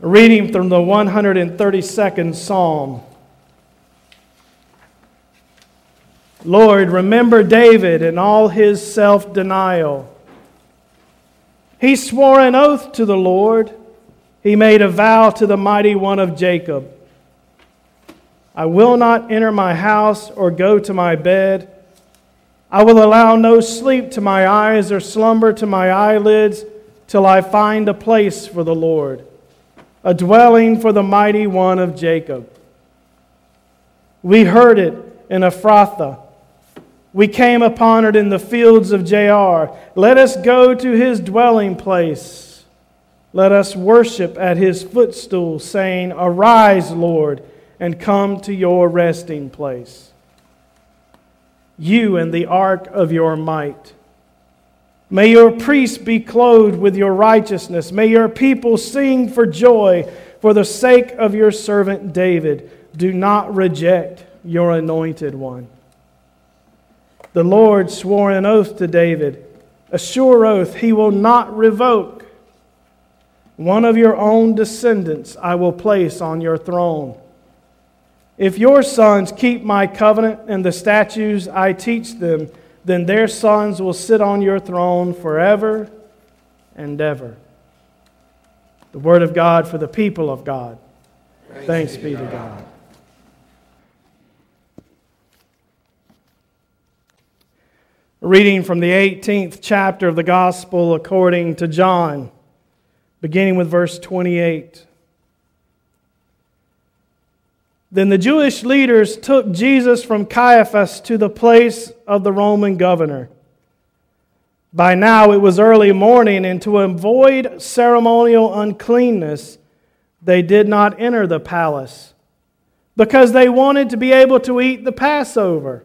Reading from the 132nd Psalm. Lord, remember David and all his self denial. He swore an oath to the Lord, he made a vow to the mighty one of Jacob. I will not enter my house or go to my bed. I will allow no sleep to my eyes or slumber to my eyelids till I find a place for the Lord, a dwelling for the mighty one of Jacob. We heard it in Ephrathah. We came upon it in the fields of Jaar. Let us go to his dwelling place. Let us worship at his footstool, saying, Arise, Lord, and come to your resting place you and the ark of your might. May your priests be clothed with your righteousness. May your people sing for joy for the sake of your servant David. Do not reject your anointed one. The Lord swore an oath to David, a sure oath he will not revoke. One of your own descendants I will place on your throne. If your sons keep my covenant and the statutes I teach them, then their sons will sit on your throne forever and ever. The word of God for the people of God. Thanks, Thanks be to God. God. reading from the 18th chapter of the Gospel according to John, beginning with verse 28. Then the Jewish leaders took Jesus from Caiaphas to the place of the Roman governor. By now it was early morning, and to avoid ceremonial uncleanness, they did not enter the palace because they wanted to be able to eat the Passover.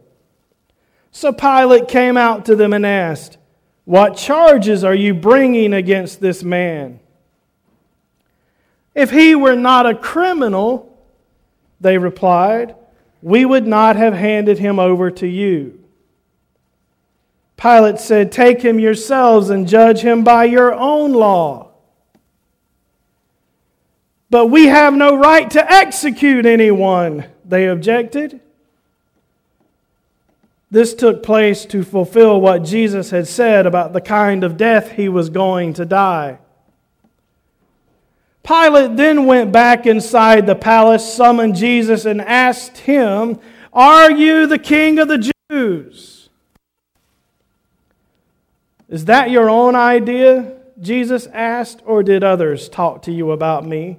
So Pilate came out to them and asked, What charges are you bringing against this man? If he were not a criminal, they replied, We would not have handed him over to you. Pilate said, Take him yourselves and judge him by your own law. But we have no right to execute anyone, they objected. This took place to fulfill what Jesus had said about the kind of death he was going to die. Pilate then went back inside the palace, summoned Jesus, and asked him, Are you the king of the Jews? Is that your own idea? Jesus asked, or did others talk to you about me?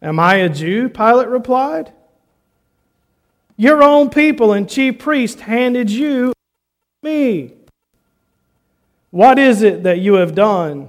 Am I a Jew? Pilate replied. Your own people and chief priests handed you me. What is it that you have done?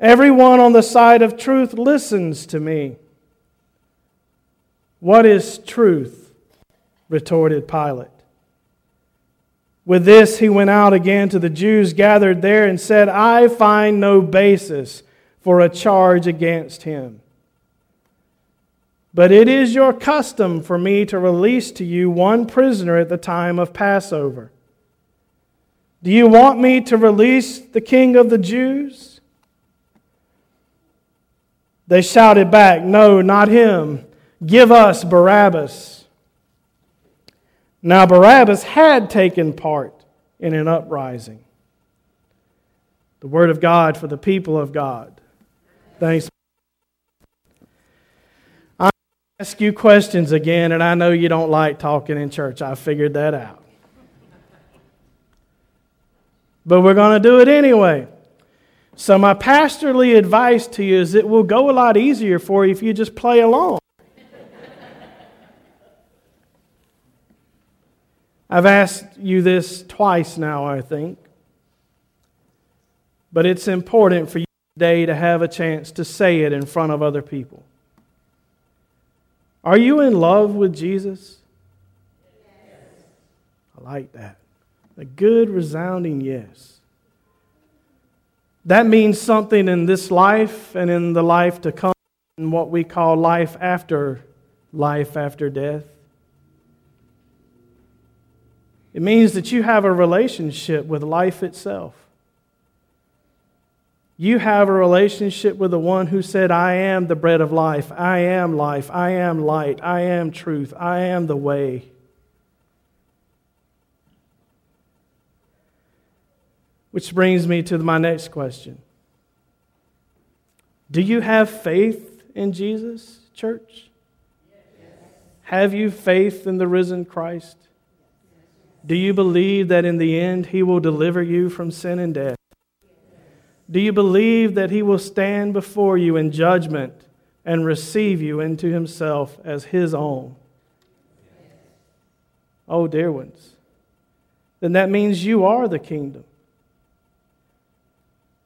Everyone on the side of truth listens to me. What is truth? retorted Pilate. With this, he went out again to the Jews gathered there and said, I find no basis for a charge against him. But it is your custom for me to release to you one prisoner at the time of Passover. Do you want me to release the king of the Jews? They shouted back, No, not him. Give us Barabbas. Now, Barabbas had taken part in an uprising. The word of God for the people of God. Thanks I ask you questions again, and I know you don't like talking in church. I figured that out. But we're going to do it anyway. So, my pastorly advice to you is it will go a lot easier for you if you just play along. I've asked you this twice now, I think. but it's important for you today to have a chance to say it in front of other people. Are you in love with Jesus? Yes. I like that. A good, resounding yes. That means something in this life and in the life to come, in what we call life after life after death. It means that you have a relationship with life itself. You have a relationship with the one who said, I am the bread of life, I am life, I am light, I am truth, I am the way. Which brings me to my next question Do you have faith in Jesus, church? Yes. Have you faith in the risen Christ? Do you believe that in the end he will deliver you from sin and death? Do you believe that he will stand before you in judgment and receive you into himself as his own? Oh, dear ones, then that means you are the kingdom.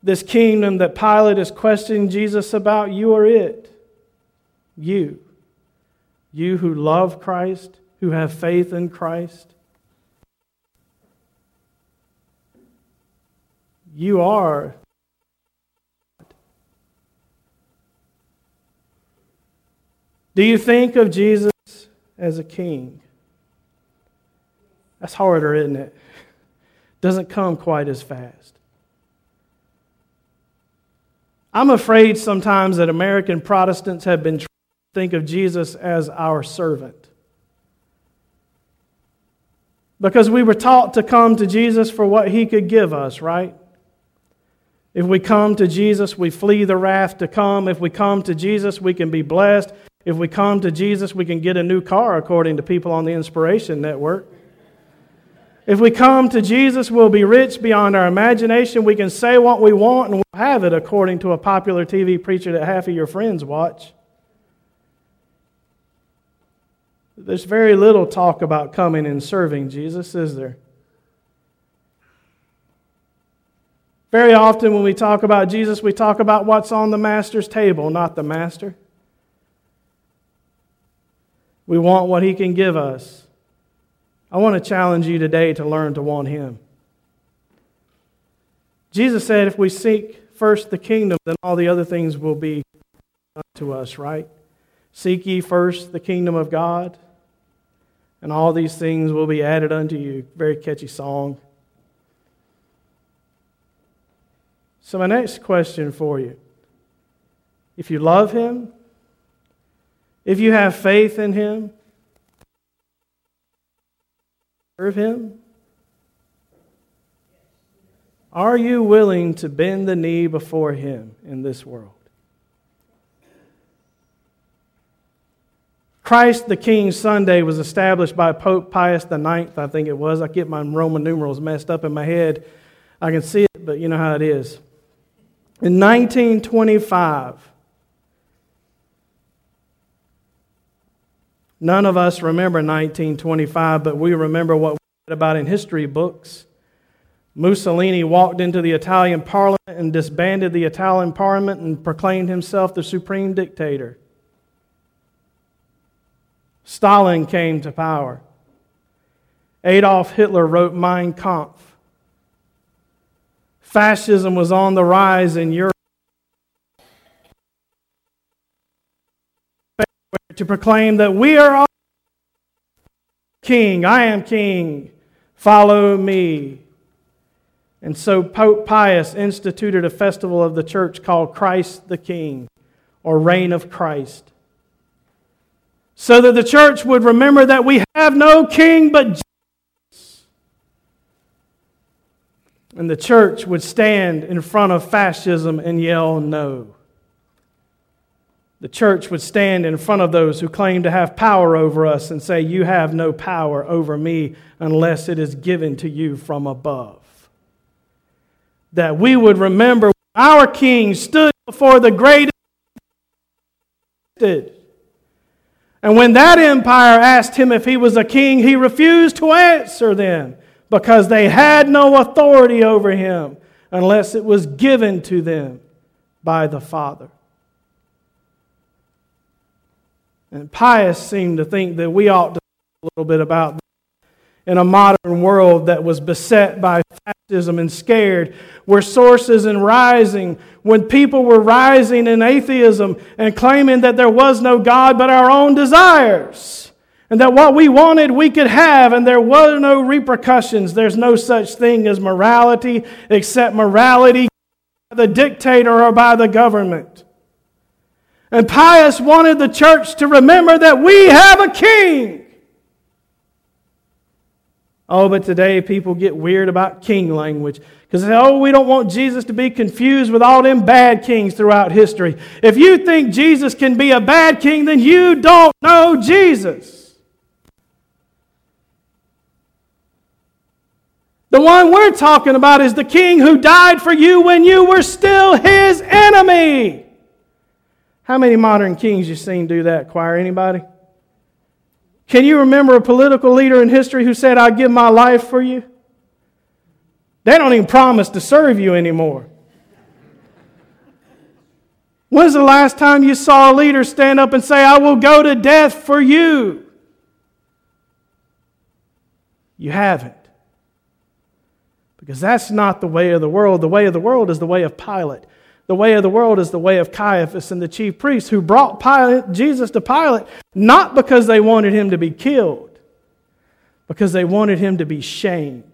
This kingdom that Pilate is questioning Jesus about, you are it. You. You who love Christ, who have faith in Christ. You are Do you think of Jesus as a king? That's harder, isn't it? Doesn't come quite as fast. I'm afraid sometimes that American Protestants have been trying to think of Jesus as our servant. Because we were taught to come to Jesus for what he could give us, right? If we come to Jesus, we flee the wrath to come. If we come to Jesus, we can be blessed. If we come to Jesus, we can get a new car, according to people on the Inspiration Network. If we come to Jesus, we'll be rich beyond our imagination. We can say what we want and we'll have it, according to a popular TV preacher that half of your friends watch. There's very little talk about coming and serving Jesus, is there? Very often, when we talk about Jesus, we talk about what's on the Master's table, not the Master. We want what He can give us. I want to challenge you today to learn to want Him. Jesus said, if we seek first the kingdom, then all the other things will be to us, right? Seek ye first the kingdom of God, and all these things will be added unto you. Very catchy song. So, my next question for you if you love Him, if you have faith in Him, serve Him? Are you willing to bend the knee before Him in this world? Christ the King Sunday was established by Pope Pius IX, I think it was. I get my Roman numerals messed up in my head. I can see it, but you know how it is. In 1925, None of us remember 1925, but we remember what we read about in history books. Mussolini walked into the Italian parliament and disbanded the Italian parliament and proclaimed himself the supreme dictator. Stalin came to power. Adolf Hitler wrote Mein Kampf. Fascism was on the rise in Europe. To proclaim that we are all king. I am king. Follow me. And so Pope Pius instituted a festival of the church called Christ the King or Reign of Christ. So that the church would remember that we have no king but Jesus. And the church would stand in front of fascism and yell no the church would stand in front of those who claim to have power over us and say, You have no power over me unless it is given to you from above. That we would remember our king stood before the greatest. And when that empire asked him if he was a king, he refused to answer them because they had no authority over him. unless it was given to them by the Father. And Pius seemed to think that we ought to a little bit about that. in a modern world that was beset by fascism and scared, where sources and rising, when people were rising in atheism and claiming that there was no God but our own desires. And that what we wanted we could have, and there were no repercussions. There's no such thing as morality except morality by the dictator or by the government. And Pius wanted the church to remember that we have a king. Oh, but today people get weird about king language because oh, we don't want Jesus to be confused with all them bad kings throughout history. If you think Jesus can be a bad king, then you don't know Jesus. The one we're talking about is the king who died for you when you were still his enemy. How many modern kings you seen do that, choir? Anybody? Can you remember a political leader in history who said, I'll give my life for you? They don't even promise to serve you anymore. When's the last time you saw a leader stand up and say, I will go to death for you? You haven't. Because that's not the way of the world. The way of the world is the way of Pilate. The way of the world is the way of Caiaphas and the chief priests who brought Pilate, Jesus to Pilate not because they wanted him to be killed, because they wanted him to be shamed.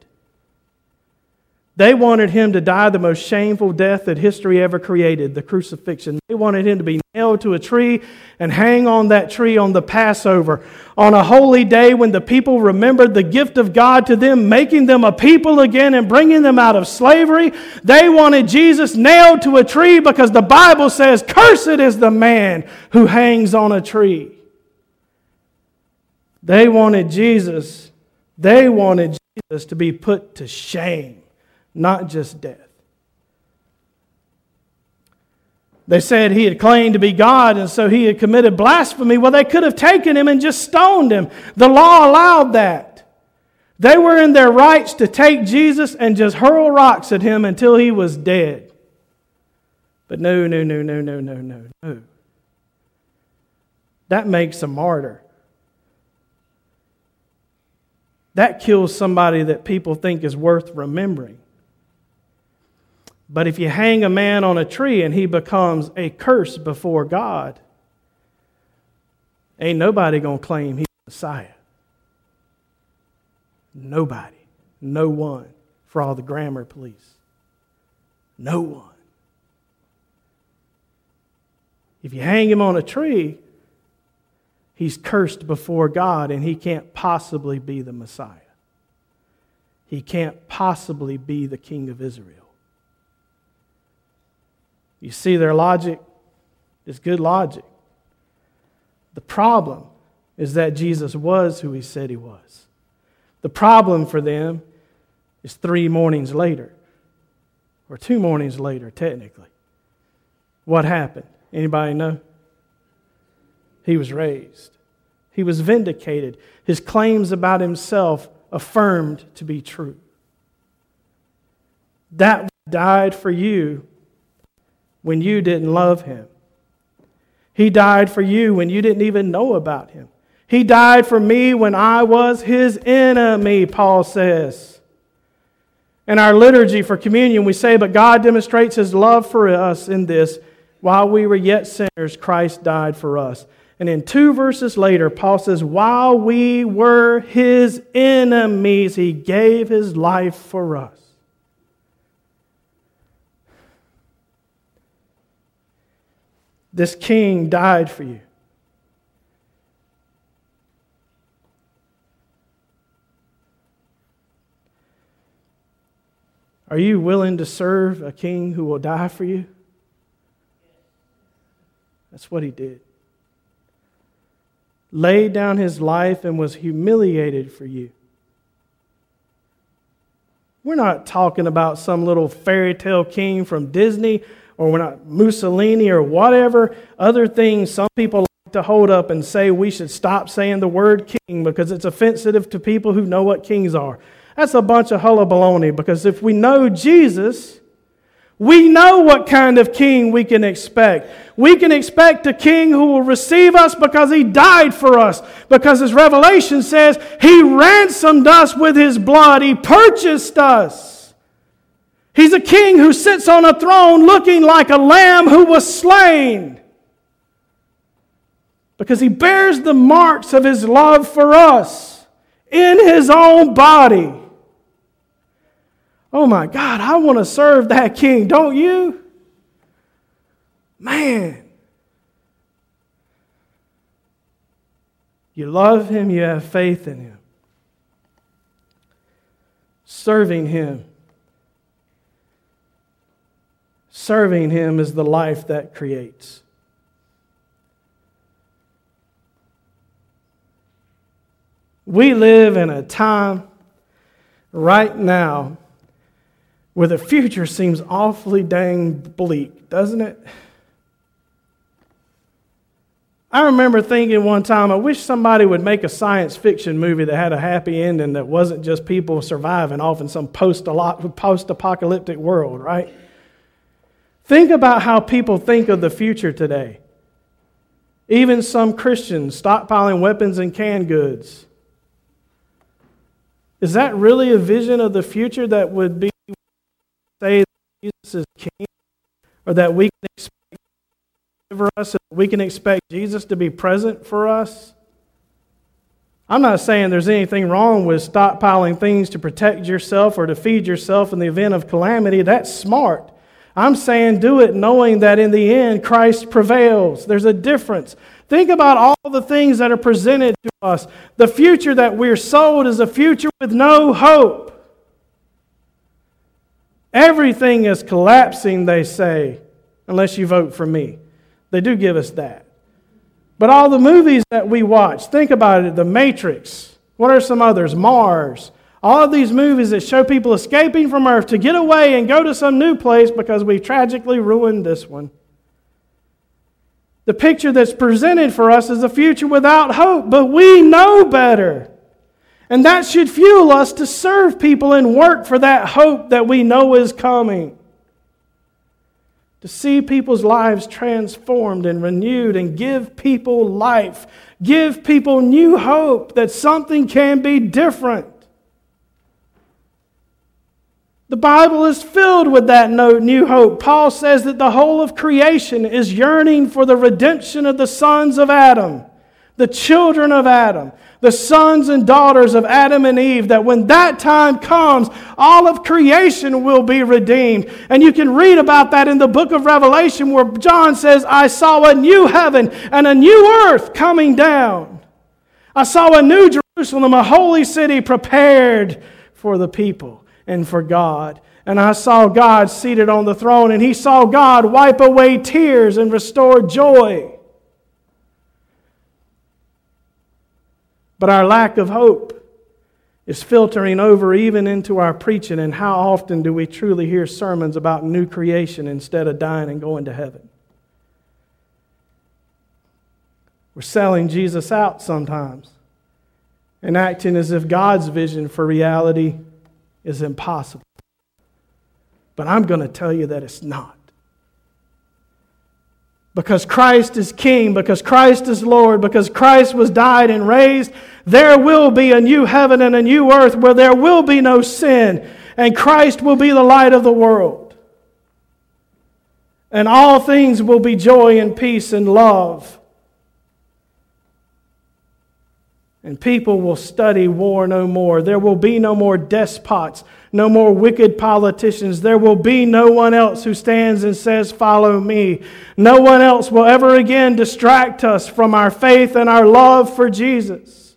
They wanted him to die the most shameful death that history ever created, the crucifixion. They wanted him to be nailed to a tree and hang on that tree on the Passover, on a holy day when the people remembered the gift of God to them, making them a people again and bringing them out of slavery. They wanted Jesus nailed to a tree because the Bible says, Cursed is the man who hangs on a tree. They wanted Jesus, they wanted Jesus to be put to shame not just death. They said he had claimed to be God and so he had committed blasphemy. Well, they could have taken him and just stoned him. The law allowed that. They were in their rights to take Jesus and just hurl rocks at him until he was dead. But no, no, no, no, no, no, no, no. That makes a martyr. That kills somebody that people think is worth remembering. But if you hang a man on a tree and he becomes a curse before God, ain't nobody going to claim he's the Messiah. Nobody. No one for all the grammar police. No one. If you hang him on a tree, he's cursed before God and he can't possibly be the Messiah. He can't possibly be the King of Israel. You see their logic? It's good logic. The problem is that Jesus was who he said he was. The problem for them is three mornings later, or two mornings later, technically. What happened? Anybody know? He was raised. He was vindicated. His claims about himself affirmed to be true. That died for you when you didn't love him. He died for you when you didn't even know about him. He died for me when I was his enemy, Paul says. In our liturgy for communion, we say, But God demonstrates his love for us in this while we were yet sinners, Christ died for us. And in two verses later, Paul says, While we were his enemies, he gave his life for us. This king died for you. Are you willing to serve a king who will die for you? That's what he did. Laid down his life and was humiliated for you. We're not talking about some little fairy tale king from Disney or we're not Mussolini or whatever other things some people like to hold up and say we should stop saying the word king because it's offensive to people who know what kings are. That's a bunch of hullabaloney because if we know Jesus, We know what kind of king we can expect. We can expect a king who will receive us because he died for us. Because as Revelation says, he ransomed us with his blood, he purchased us. He's a king who sits on a throne looking like a lamb who was slain. Because he bears the marks of his love for us in his own body. Oh my God, I want to serve that king, don't you? Man. You love him, you have faith in him. Serving him. Serving him is the life that creates. We live in a time right now where the future seems awfully dang bleak, doesn't it? I remember thinking one time, I wish somebody would make a science fiction movie that had a happy ending that wasn't just people surviving off in some post apocalyptic world, right? Think about how people think of the future today. Even some Christians stockpiling weapons and canned goods. Is that really a vision of the future that would be say that Jesus is king or that we can expect for us we can expect Jesus to be present for us? I'm not saying there's anything wrong with stockpiling things to protect yourself or to feed yourself in the event of calamity. That's smart. I'm saying do it knowing that in the end Christ prevails. There's a difference. Think about all the things that are presented to us. The future that we're sold is a future with no hope. Everything is collapsing, they say, unless you vote for me. They do give us that. But all the movies that we watch, think about it The Matrix. What are some others? Mars. All of these movies that show people escaping from Earth to get away and go to some new place because we tragically ruined this one. The picture that's presented for us is a future without hope, but we know better. And that should fuel us to serve people and work for that hope that we know is coming. To see people's lives transformed and renewed and give people life, give people new hope that something can be different. The Bible is filled with that new hope. Paul says that the whole of creation is yearning for the redemption of the sons of Adam, the children of Adam the sons and daughters of Adam and Eve, that when that time comes, all of creation will be redeemed. And you can read about that in the book of Revelation, where John says, I saw a new heaven and a new earth coming down. I saw a new Jerusalem, a holy city prepared for the people and for God. And I saw God seated on the throne, and he saw God wipe away tears and restore joy. But our lack of hope is filtering over even into our preaching. And how often do we truly hear sermons about new creation instead of dying and going to heaven? We're selling Jesus out sometimes and acting as if God's vision for reality is impossible. But I'm going to tell you that it's not because Christ is King, because Christ is Lord, because Christ was died and raised, there will be a new heaven and a new earth where there will be no sin, and Christ will be the light of the world. And all things will be joy and peace and love. And people will study war no more. There will be no more despots, no more wicked politicians. There will be no one else who stands and says, Follow me. No one else will ever again distract us from our faith and our love for Jesus.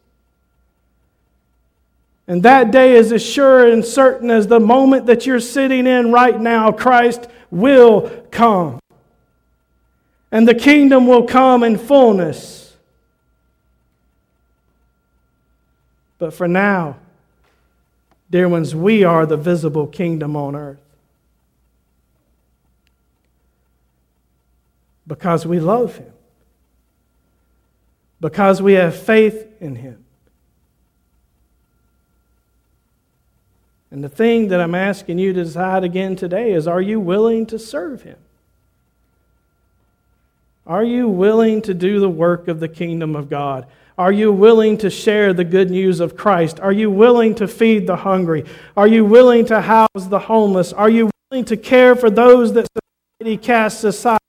And that day is as sure and certain as the moment that you're sitting in right now. Christ will come. And the kingdom will come in fullness. But for now, dear ones, we are the visible kingdom on earth. Because we love Him, because we have faith in Him. And the thing that I'm asking you to decide again today is are you willing to serve Him? Are you willing to do the work of the kingdom of God? Are you willing to share the good news of Christ? Are you willing to feed the hungry? Are you willing to house the homeless? Are you willing to care for those that society casts aside?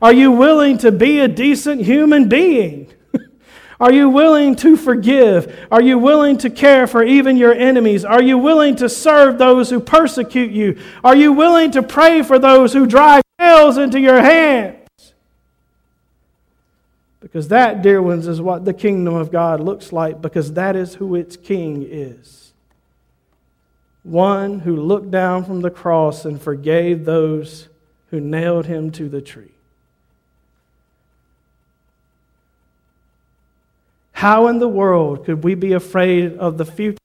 Are you willing to be a decent human being? Are you willing to forgive? Are you willing to care for even your enemies? Are you willing to serve those who persecute you? Are you willing to pray for those who drive nails into your hands? Because that, dear ones, is what the kingdom of God looks like, because that is who its king is. One who looked down from the cross and forgave those who nailed him to the tree. How in the world could we be afraid of the future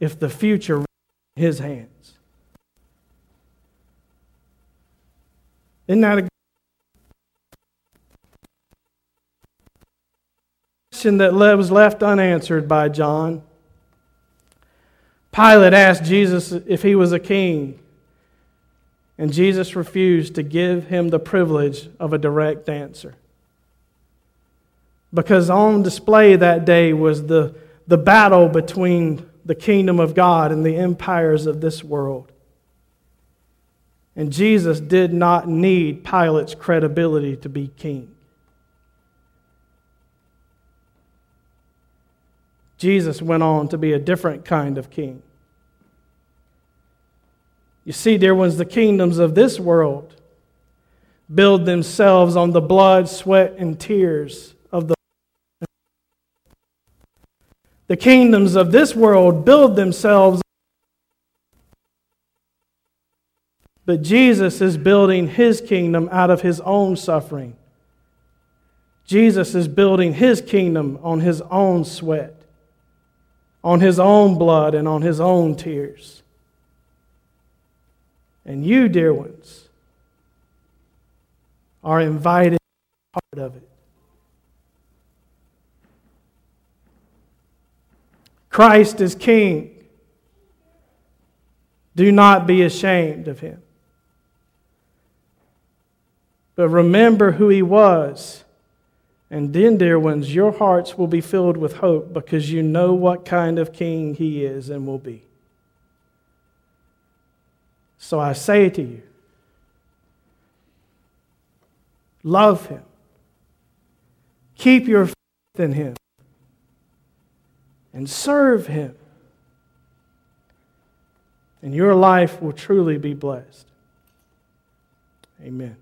if the future is in his hands? Isn't that a question that was left unanswered by John. Pilate asked Jesus if he was a king, and Jesus refused to give him the privilege of a direct answer. Because on display that day was the, the battle between the kingdom of God and the empires of this world. And Jesus did not need Pilate's credibility to be king. Jesus went on to be a different kind of king. You see, dear ones, the kingdoms of this world build themselves on the blood, sweat, and tears of the. The kingdoms of this world build themselves. But Jesus is building his kingdom out of his own suffering. Jesus is building his kingdom on his own sweat on his own blood and on his own tears. And you, dear ones, are invited part of it. Christ is King. Do not be ashamed of him. But remember who he was and then, dear ones, your hearts will be filled with hope because you know what kind of king he is and will be. So I say to you, love him, keep your faith in him, and serve him. And your life will truly be blessed. Amen.